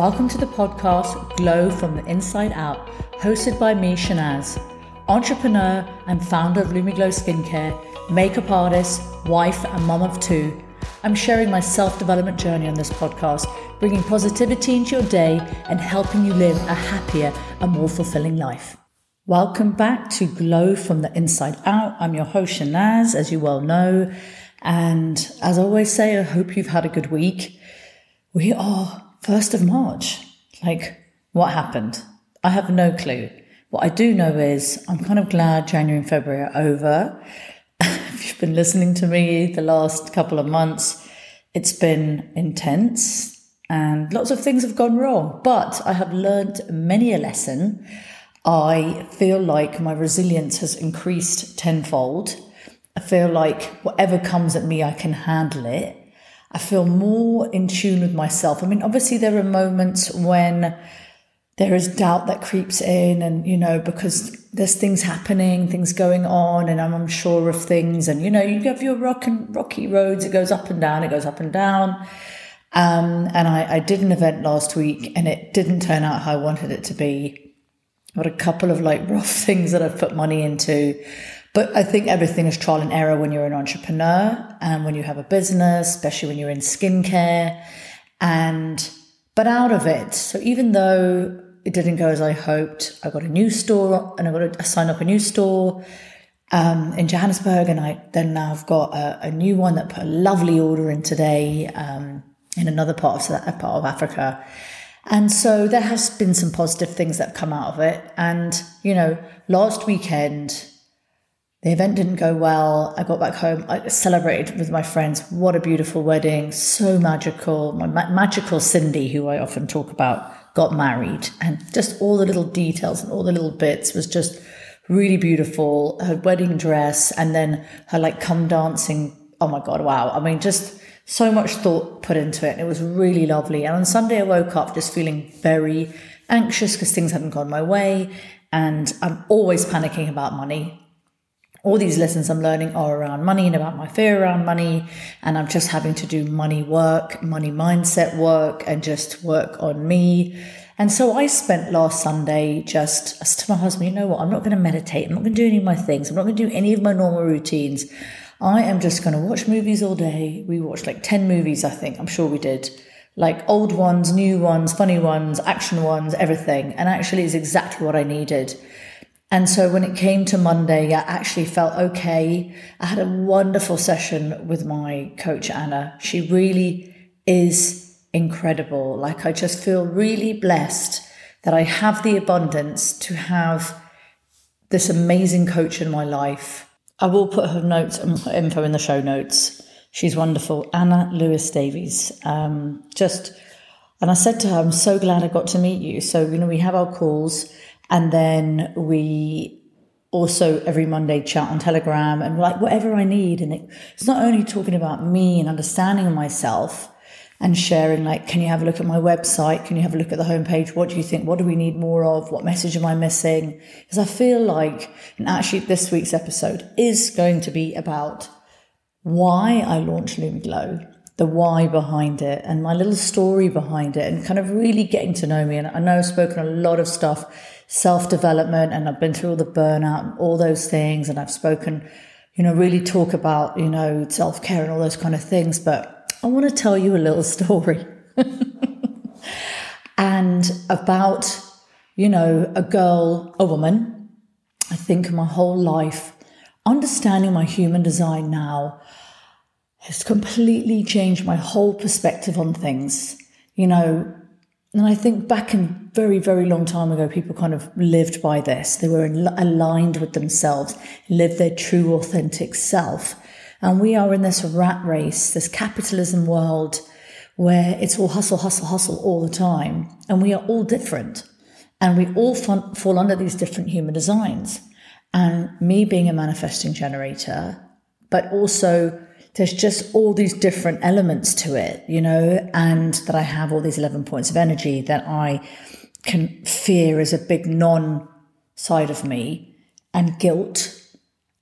Welcome to the podcast Glow from the Inside Out, hosted by me, Shahnaz, entrepreneur and founder of Lumi Glo Skincare, makeup artist, wife, and mom of two. I'm sharing my self development journey on this podcast, bringing positivity into your day and helping you live a happier and more fulfilling life. Welcome back to Glow from the Inside Out. I'm your host, Shahnaz, as you well know. And as I always say, I hope you've had a good week. We are 1st of March. Like, what happened? I have no clue. What I do know is I'm kind of glad January and February are over. if you've been listening to me the last couple of months, it's been intense and lots of things have gone wrong, but I have learned many a lesson. I feel like my resilience has increased tenfold. I feel like whatever comes at me, I can handle it. I feel more in tune with myself. I mean, obviously, there are moments when there is doubt that creeps in, and you know, because there's things happening, things going on, and I'm unsure of things. And you know, you have your rock and rocky roads, it goes up and down, it goes up and down. Um, and I, I did an event last week, and it didn't turn out how I wanted it to be. Got a couple of like rough things that I've put money into. But I think everything is trial and error when you're an entrepreneur and when you have a business, especially when you're in skincare. And, but out of it, so even though it didn't go as I hoped, I got a new store and I got to sign up a new store um, in Johannesburg. And I then now I've got a, a, new one that put a lovely order in today um, in another part of, part of Africa. And so there has been some positive things that have come out of it. And, you know, last weekend, the event didn't go well. I got back home. I celebrated with my friends. What a beautiful wedding. So magical. My ma- magical Cindy, who I often talk about, got married. And just all the little details and all the little bits was just really beautiful. Her wedding dress and then her like come dancing. Oh my God, wow. I mean, just so much thought put into it. And it was really lovely. And on Sunday, I woke up just feeling very anxious because things hadn't gone my way. And I'm always panicking about money all these lessons I'm learning are around money and about my fear around money. And I'm just having to do money work, money mindset work, and just work on me. And so I spent last Sunday just as to my husband, you know what? I'm not going to meditate. I'm not going to do any of my things. I'm not going to do any of my normal routines. I am just going to watch movies all day. We watched like 10 movies, I think. I'm sure we did. Like old ones, new ones, funny ones, action ones, everything. And actually, it's exactly what I needed. And so when it came to Monday, I actually felt okay. I had a wonderful session with my coach, Anna. She really is incredible. Like, I just feel really blessed that I have the abundance to have this amazing coach in my life. I will put her notes and info in the show notes. She's wonderful. Anna Lois Davies. Um, just, and I said to her, I'm so glad I got to meet you. So, you know, we have our calls and then we also every Monday chat on Telegram and like whatever I need. And it, it's not only talking about me and understanding myself and sharing, like, can you have a look at my website? Can you have a look at the homepage? What do you think? What do we need more of? What message am I missing? Because I feel like, and actually this week's episode is going to be about why I launched Lumi Glo the why behind it and my little story behind it and kind of really getting to know me. And I know I've spoken a lot of stuff, self development, and I've been through all the burnout and all those things. And I've spoken, you know, really talk about, you know, self care and all those kind of things. But I want to tell you a little story and about, you know, a girl, a woman, I think my whole life, understanding my human design now has completely changed my whole perspective on things. You know, and I think back in very, very long time ago, people kind of lived by this. They were aligned with themselves, lived their true, authentic self. And we are in this rat race, this capitalism world where it's all hustle, hustle, hustle all the time. And we are all different. And we all fall under these different human designs. And me being a manifesting generator, but also there's just all these different elements to it, you know, and that I have all these 11 points of energy that I can fear as a big non side of me and guilt.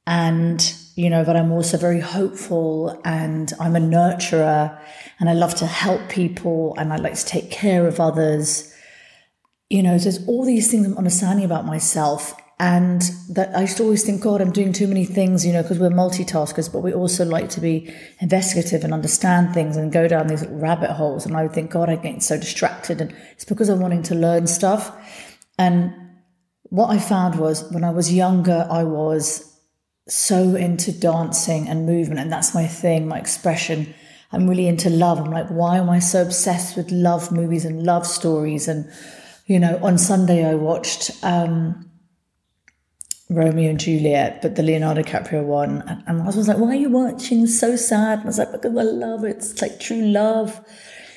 And, you know, but I'm also very hopeful and I'm a nurturer and I love to help people and I like to take care of others. You know, there's all these things I'm understanding about myself. And that I used to always think, God, I'm doing too many things, you know, because we're multitaskers, but we also like to be investigative and understand things and go down these rabbit holes. And I would think, God, I'm getting so distracted. And it's because I'm wanting to learn stuff. And what I found was when I was younger, I was so into dancing and movement, and that's my thing, my expression. I'm really into love. I'm like, why am I so obsessed with love movies and love stories? And, you know, on Sunday I watched um, Romeo and Juliet, but the Leonardo DiCaprio one. And I was like, why are you watching so sad? And I was like, because I love it. It's like true love.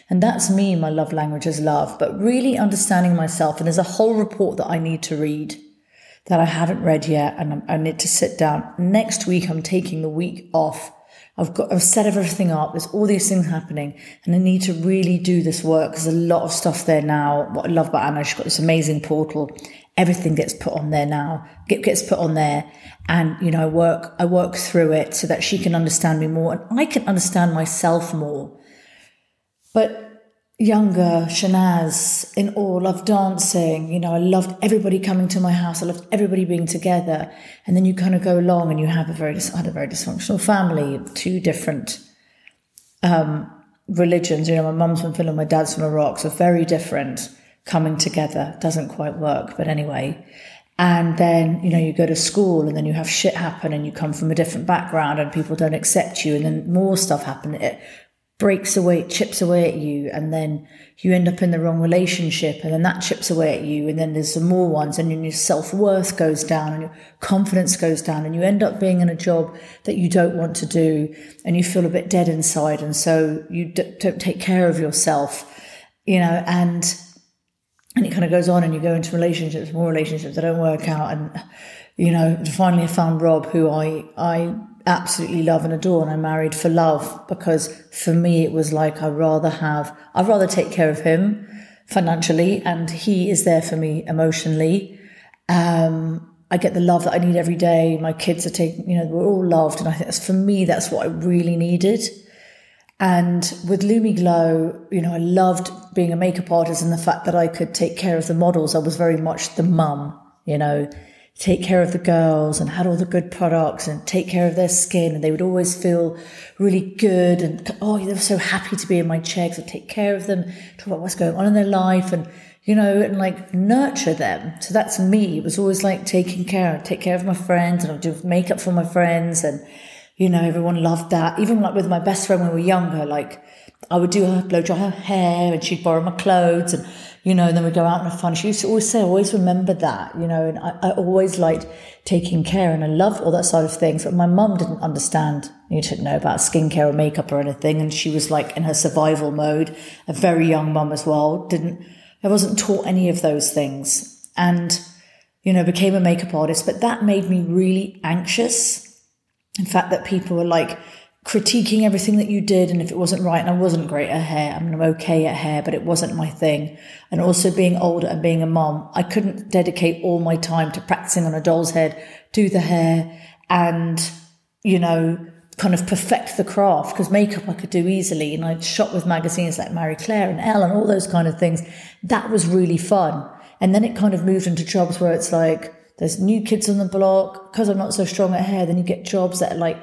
And that's me, my love language is love, but really understanding myself. And there's a whole report that I need to read that I haven't read yet, and I need to sit down. Next week, I'm taking the week off. I've got, I've set everything up. There's all these things happening, and I need to really do this work. There's a lot of stuff there now. What I love about Anna, she's got this amazing portal. Everything gets put on there now. Gets put on there, and you know, I work, I work through it so that she can understand me more, and I can understand myself more. But younger, Shahnaz, in awe, loved dancing. You know, I loved everybody coming to my house. I loved everybody being together. And then you kind of go along and you have a very, I had a very dysfunctional family, two different um, religions. You know, my mum's from Finland, my dad's from Iraq, so very different coming together. Doesn't quite work, but anyway. And then, you know, you go to school and then you have shit happen and you come from a different background and people don't accept you and then more stuff happen. It breaks away, chips away at you, and then you end up in the wrong relationship, and then that chips away at you, and then there's some more ones, and then your self worth goes down, and your confidence goes down, and you end up being in a job that you don't want to do, and you feel a bit dead inside, and so you d- don't take care of yourself, you know, and and it kind of goes on, and you go into relationships, more relationships that don't work out, and you know, finally I found Rob, who I I absolutely love and adore and I married for love because for me it was like I'd rather have I'd rather take care of him financially and he is there for me emotionally. Um, I get the love that I need every day. My kids are taking, you know, we're all loved. And I think that's for me, that's what I really needed. And with Lumi Glo, you know, I loved being a makeup artist and the fact that I could take care of the models. I was very much the mum, you know, take care of the girls and had all the good products and take care of their skin. And they would always feel really good and oh they were so happy to be in my chair because I take care of them talk about what's going on in their life and you know and like nurture them. So that's me. It was always like taking care take care of my friends and I'd do makeup for my friends and you know everyone loved that even like with my best friend when we were younger like I would do her blow dry her hair and she'd borrow my clothes and you know, and then we would go out and have fun. She used to always say, I always remember that, you know, and I, I always liked taking care and I loved all that side of things. But my mum didn't understand, you didn't know about skincare or makeup or anything. And she was like in her survival mode, a very young mum as well. Didn't, I wasn't taught any of those things and, you know, became a makeup artist. But that made me really anxious. In fact, that people were like, critiquing everything that you did and if it wasn't right and I wasn't great at hair. I mean, I'm okay at hair, but it wasn't my thing. And also being older and being a mom, I couldn't dedicate all my time to practicing on a doll's head, do the hair and, you know, kind of perfect the craft because makeup I could do easily. And I'd shot with magazines like Marie Claire and Elle and all those kind of things. That was really fun. And then it kind of moved into jobs where it's like, there's new kids on the block because I'm not so strong at hair. Then you get jobs that are like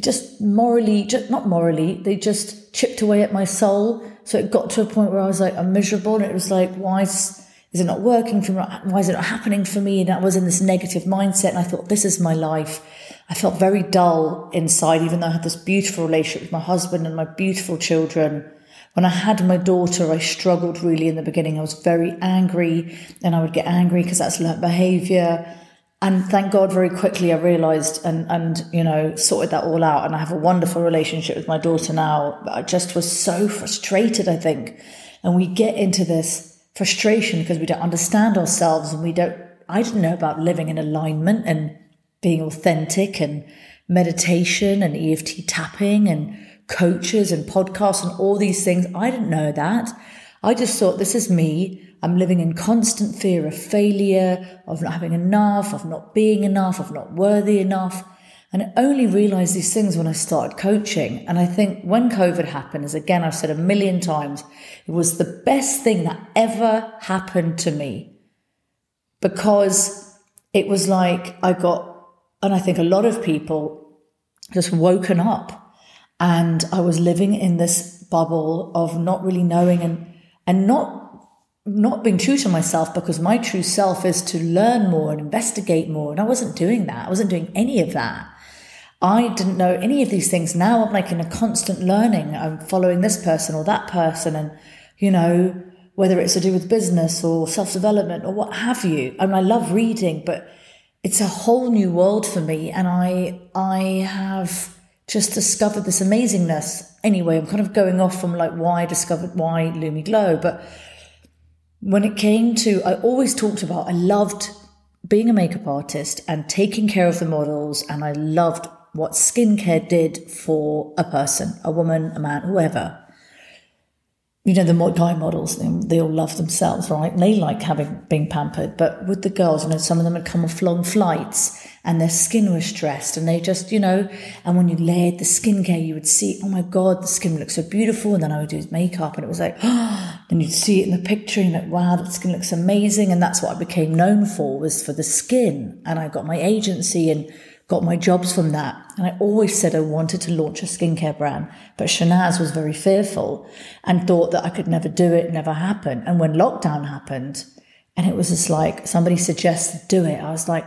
just morally, just not morally, they just chipped away at my soul. So it got to a point where I was like, I'm miserable. And it was like, why is, is it not working for me? Why is it not happening for me? And I was in this negative mindset. And I thought, this is my life. I felt very dull inside, even though I had this beautiful relationship with my husband and my beautiful children. When I had my daughter, I struggled really in the beginning. I was very angry and I would get angry because that's learned behavior. And thank God, very quickly I realized and, and, you know, sorted that all out. And I have a wonderful relationship with my daughter now. But I just was so frustrated, I think. And we get into this frustration because we don't understand ourselves and we don't, I didn't know about living in alignment and being authentic and meditation and EFT tapping and coaches and podcasts and all these things. I didn't know that. I just thought this is me. I'm living in constant fear of failure, of not having enough, of not being enough, of not worthy enough. And I only realized these things when I started coaching. And I think when COVID happened, as again, I've said a million times, it was the best thing that ever happened to me because it was like I got, and I think a lot of people just woken up and I was living in this bubble of not really knowing and, and not not being true to myself because my true self is to learn more and investigate more. And I wasn't doing that. I wasn't doing any of that. I didn't know any of these things. Now I'm like in a constant learning. I'm following this person or that person and, you know, whether it's to do with business or self development or what have you. I mean, I love reading, but it's a whole new world for me. And I, I have just discovered this amazingness. Anyway, I'm kind of going off from like why I discovered why Lumi Glo, but when it came to, I always talked about, I loved being a makeup artist and taking care of the models, and I loved what skincare did for a person, a woman, a man, whoever. You know, the guy models, they, all love themselves, right? And they like having being pampered. But with the girls, you know, some of them had come off long flights and their skin was stressed and they just, you know, and when you layered the skincare, you would see, oh my God, the skin looks so beautiful. And then I would do his makeup and it was like, oh, and you'd see it in the picture and like, wow, that skin looks amazing. And that's what I became known for was for the skin. And I got my agency and got my jobs from that. And I always said I wanted to launch a skincare brand, but Shahnaz was very fearful and thought that I could never do it, never happen. And when lockdown happened, and it was just like somebody suggested do it, I was like,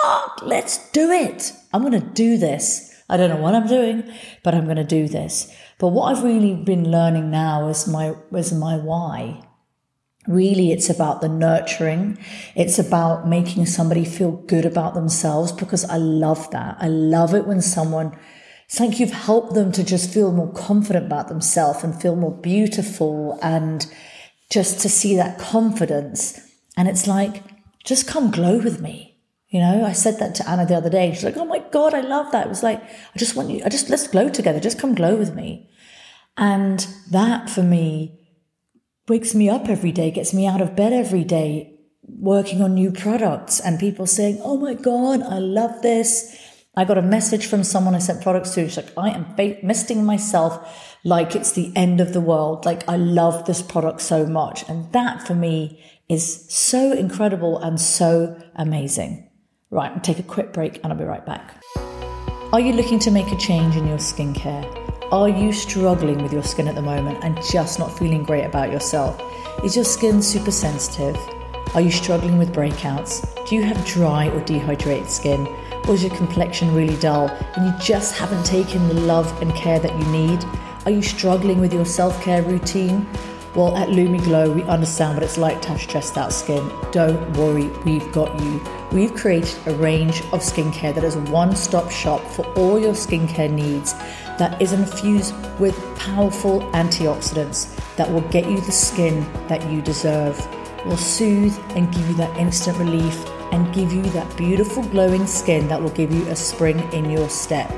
fuck, let's do it. I'm going to do this. I don't know what I'm doing, but I'm going to do this. But what I've really been learning now is my, is my why. Really, it's about the nurturing. It's about making somebody feel good about themselves because I love that. I love it when someone, it's like you've helped them to just feel more confident about themselves and feel more beautiful and just to see that confidence. And it's like, just come glow with me. You know, I said that to Anna the other day. She's like, "Oh my god, I love that." It was like, I just want you. I just let's glow together. Just come glow with me. And that for me wakes me up every day, gets me out of bed every day, working on new products, and people saying, "Oh my god, I love this." I got a message from someone I sent products to. She's like, "I am misting myself like it's the end of the world. Like I love this product so much," and that for me is so incredible and so amazing. Right, take a quick break and I'll be right back. Are you looking to make a change in your skincare? Are you struggling with your skin at the moment and just not feeling great about yourself? Is your skin super sensitive? Are you struggling with breakouts? Do you have dry or dehydrated skin? Or is your complexion really dull and you just haven't taken the love and care that you need? Are you struggling with your self care routine? Well, at Lumi Glo, we understand what it's like to have stressed out skin. Don't worry, we've got you. We've created a range of skincare that is a one stop shop for all your skincare needs that is infused with powerful antioxidants that will get you the skin that you deserve, will soothe and give you that instant relief and give you that beautiful glowing skin that will give you a spring in your step.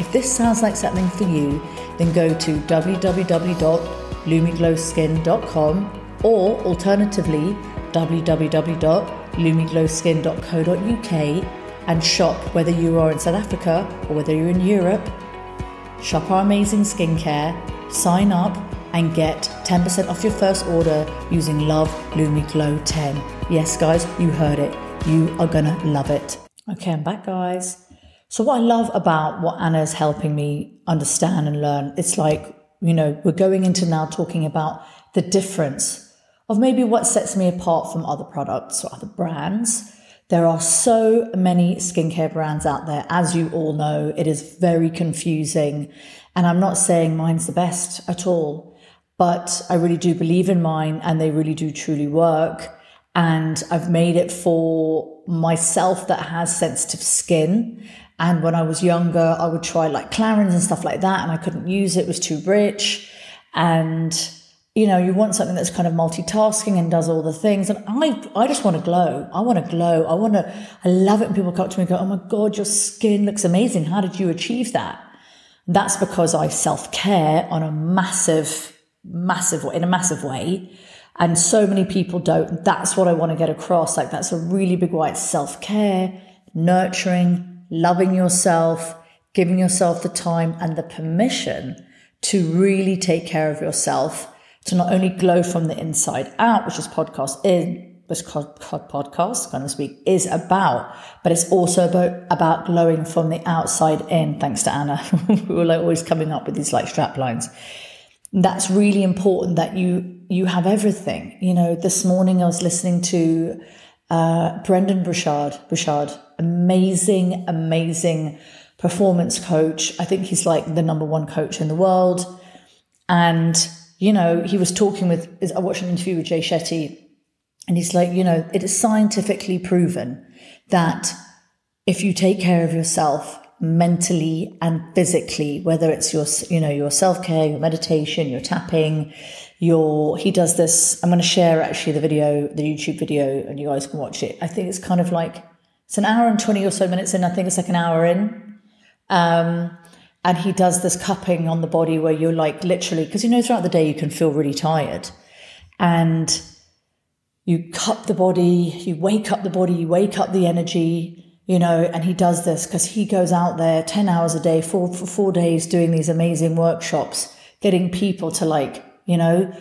If this sounds like something for you, then go to www lumigloskin.com or alternatively www.lumigloskin.co.uk and shop whether you are in South Africa or whether you're in Europe. Shop our amazing skincare, sign up and get 10% off your first order using Love Lumi Glo 10. Yes, guys, you heard it. You are gonna love it. Okay, I'm back, guys. So, what I love about what Anna is helping me understand and learn, it's like you know, we're going into now talking about the difference of maybe what sets me apart from other products or other brands. There are so many skincare brands out there. As you all know, it is very confusing. And I'm not saying mine's the best at all, but I really do believe in mine and they really do truly work. And I've made it for myself that has sensitive skin and when I was younger, I would try like Clarins and stuff like that, and I couldn't use it, it was too rich. And you know, you want something that's kind of multitasking and does all the things. And I, I just want to glow. I want to glow. I want to, I love it when people come up to me and go, Oh my God, your skin looks amazing. How did you achieve that? That's because I self care on a massive, massive, in a massive way. And so many people don't. That's what I want to get across. Like that's a really big why it's self care, nurturing, loving yourself, giving yourself the time and the permission to really take care of yourself, to not only glow from the inside out, which is podcast in which podcast, kind of speak, is about, but it's also about, about glowing from the outside in, thanks to Anna, who are like always coming up with these like strap lines. That's really important that you, you have everything. You know, this morning I was listening to, uh, Brendon Burchard, Burchard, amazing, amazing performance coach. I think he's like the number one coach in the world. And, you know, he was talking with, I watched an interview with Jay Shetty and he's like, you know, it is scientifically proven that if you take care of yourself mentally and physically, whether it's your, you know, your self care, your meditation, your tapping, your, he does this. I'm going to share actually the video, the YouTube video, and you guys can watch it. I think it's kind of like, it's an hour and 20 or so minutes in. I think it's like an hour in. Um, and he does this cupping on the body where you're like literally, because you know, throughout the day you can feel really tired. And you cup the body, you wake up the body, you wake up the energy, you know, and he does this because he goes out there 10 hours a day, for four days doing these amazing workshops, getting people to like, you know,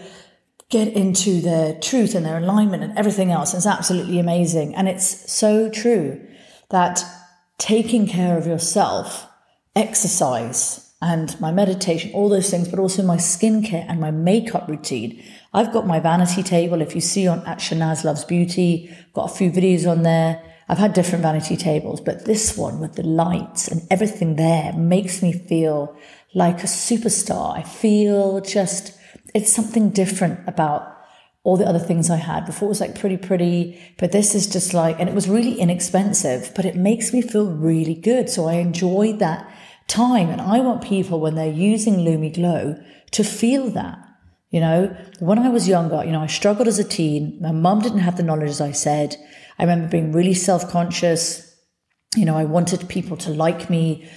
get into their truth and their alignment and everything else. It's absolutely amazing. And it's so true that taking care of yourself, exercise, and my meditation, all those things, but also my skincare and my makeup routine I've got my vanity table. If you see on at Shahnaz Loves Beauty, got a few videos on there. I've had different vanity tables, but this one with the lights and everything there makes me feel like a superstar. I feel just, it's something different about all the other things I had. Before it was like pretty, pretty, but this is just like, and it was really inexpensive, but it makes me feel really good. So I enjoy that time. And I want people when they're using Lumi Glo to feel that. You know, when I was younger, you know, I struggled as a teen. My mum didn't have the knowledge, as I said. I remember being really self conscious. You know, I wanted people to like me,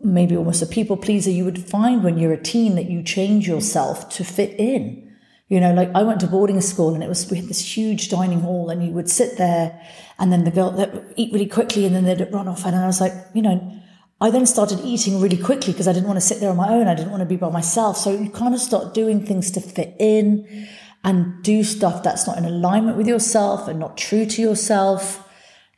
maybe almost a people pleaser. You would find when you're a teen that you change yourself to fit in. You know, like I went to boarding school and it was, we had this huge dining hall and you would sit there and then the girl that eat really quickly and then they'd run off. And I was like, you know, I then started eating really quickly because I didn't want to sit there on my own. I didn't want to be by myself. So you kind of start doing things to fit in and do stuff that's not in alignment with yourself and not true to yourself.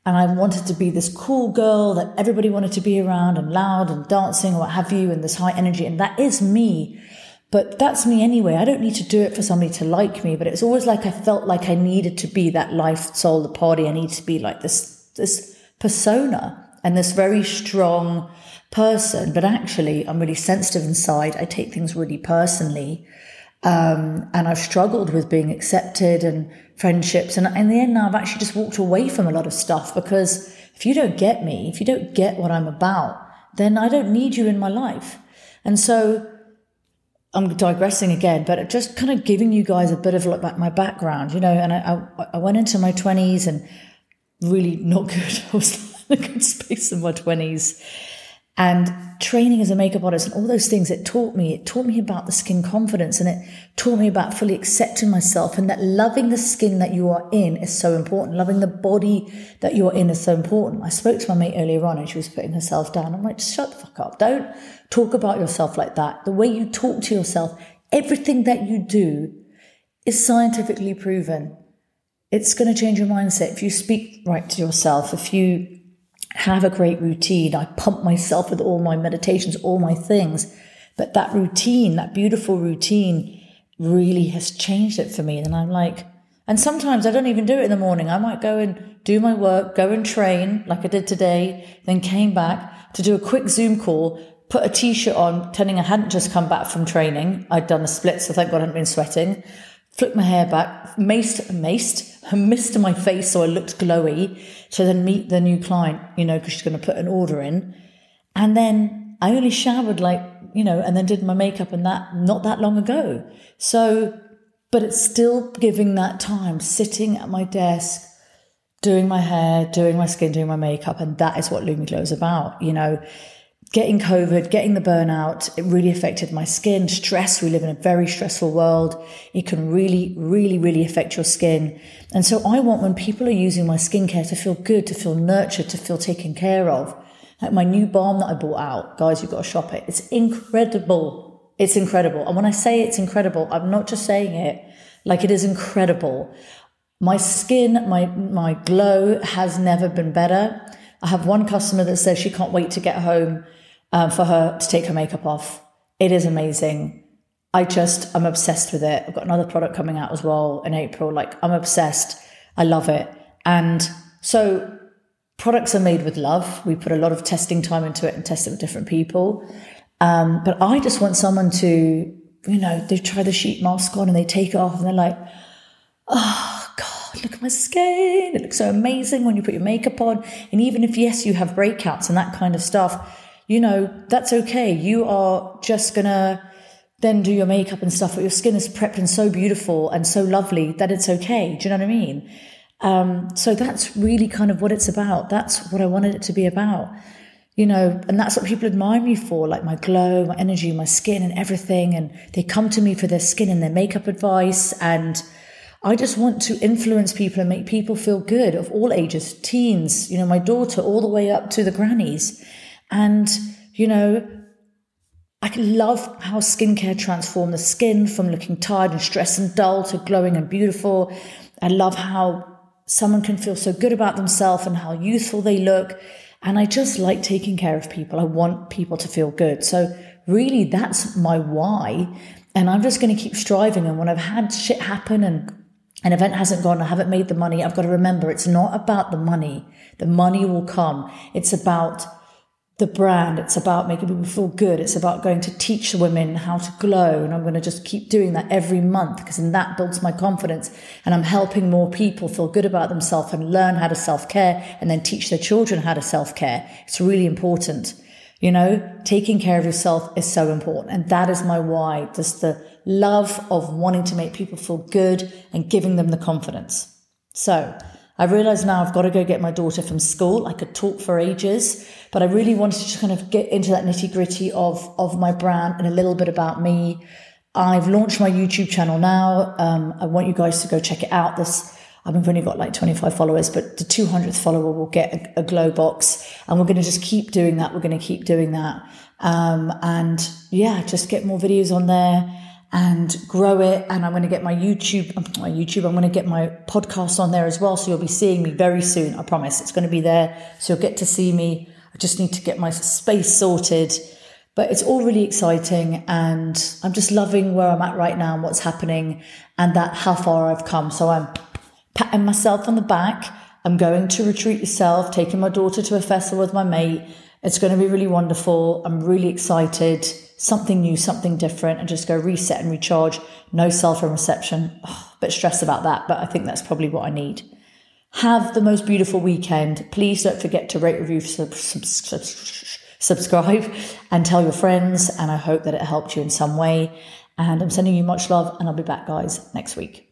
And I wanted to be this cool girl that everybody wanted to be around and loud and dancing or what have you and this high energy. And that is me. But that's me anyway. I don't need to do it for somebody to like me, but it's always like I felt like I needed to be that life, soul, the party. I need to be like this, this persona and this very strong person, but actually I'm really sensitive inside. I take things really personally. Um, and I've struggled with being accepted and friendships. And in the end, now I've actually just walked away from a lot of stuff because if you don't get me, if you don't get what I'm about, then I don't need you in my life. And so I'm digressing again, but just kind of giving you guys a bit of like my background, you know. And I, I, I went into my 20s and really not good. I was in a good space in my 20s. And training as a makeup artist and all those things, it taught me, it taught me about the skin confidence and it taught me about fully accepting myself and that loving the skin that you are in is so important. Loving the body that you're in is so important. I spoke to my mate earlier on and she was putting herself down. I'm like, shut the fuck up. Don't talk about yourself like that. The way you talk to yourself, everything that you do is scientifically proven. It's going to change your mindset. If you speak right to yourself, if you have a great routine. I pump myself with all my meditations, all my things. But that routine, that beautiful routine really has changed it for me. And I'm like, and sometimes I don't even do it in the morning. I might go and do my work, go and train like I did today, then came back to do a quick Zoom call, put a t-shirt on, pretending I hadn't just come back from training. I'd done a split, so thank God I hadn't been sweating. Flipped my hair back, maced, maced, mist my face so I looked glowy to then meet the new client, you know, because she's going to put an order in. And then I only showered like, you know, and then did my makeup and that not that long ago. So, but it's still giving that time sitting at my desk, doing my hair, doing my skin, doing my makeup. And that is what Lumi Glo is about, you know getting COVID, getting the burnout, it really affected my skin. Stress, we live in a very stressful world. It can really, really, really affect your skin. And so I want when people are using my skincare to feel good, to feel nurtured, to feel taken care of. Like my new balm that I bought out, guys, you've got to shop it. It's incredible. It's incredible. And when I say it's incredible, I'm not just saying it like it is incredible. My skin, my my glow has never been better. I have one customer that says she can't wait to get home um, for her to take her makeup off. It is amazing. I just, I'm obsessed with it. I've got another product coming out as well in April. Like, I'm obsessed. I love it. And so, products are made with love. We put a lot of testing time into it and test it with different people. Um, but I just want someone to, you know, they try the sheet mask on and they take it off and they're like, oh, look at my skin. It looks so amazing when you put your makeup on. And even if, yes, you have breakouts and that kind of stuff, you know, that's okay. You are just going to then do your makeup and stuff, but your skin is prepped and so beautiful and so lovely that it's okay. Do you know what I mean? Um, so that's really kind of what it's about. That's what I wanted it to be about. You know, and that's what people admire me for, like my glow, my energy, my skin, and everything. And they come to me for their skin and their makeup advice. And I just want to influence people and make people feel good of all ages, teens, you know, my daughter, all the way up to the grannies. And, you know, I love how skincare transformed the skin from looking tired and stressed and dull to glowing and beautiful. I love how someone can feel so good about themselves and how youthful they look. And I just like taking care of people. I want people to feel good. So, really, that's my why. And I'm just going to keep striving. And when I've had shit happen and an event hasn't gone, I haven't made the money, I've got to remember it's not about the money. The money will come. It's about the brand. It's about making people feel good. It's about going to teach the women how to glow. And I'm going to just keep doing that every month because then that builds my confidence. And I'm helping more people feel good about themselves and learn how to self care and then teach their children how to self care. It's really important. You know, taking care of yourself is so important. And that is my why. Just the love of wanting to make people feel good and giving them the confidence. So I realize now I've got to go get my daughter from school. I could talk for ages, but I really wanted to kind of get into that nitty gritty of, of my brand and a little bit about me. I've launched my YouTube channel now. Um, I want you guys to go check it out. This, I've only got like 25 followers, but the 200th follower will get a, a glow box and we're going to just keep doing that. We're going to keep doing that. Um, and yeah, just get more videos on there and grow it. And I'm going to get my YouTube, um, my YouTube, I'm going to get my podcast on there as well. So you'll be seeing me very soon. I promise it's going to be there. So you'll get to see me. I just need to get my space sorted. But it's all really exciting. And I'm just loving where I'm at right now and what's happening and that how far I've come. So I'm patting myself on the back. I'm going to retreat yourself, taking my daughter to a festival with my mate. It's going to be really wonderful. I'm really excited something new, something different, and just go reset and recharge. No cell phone reception. Oh, a bit stressed about that, but I think that's probably what I need. Have the most beautiful weekend. Please don't forget to rate, review, sub, sub, sub, subscribe, and tell your friends. And I hope that it helped you in some way. And I'm sending you much love, and I'll be back, guys, next week.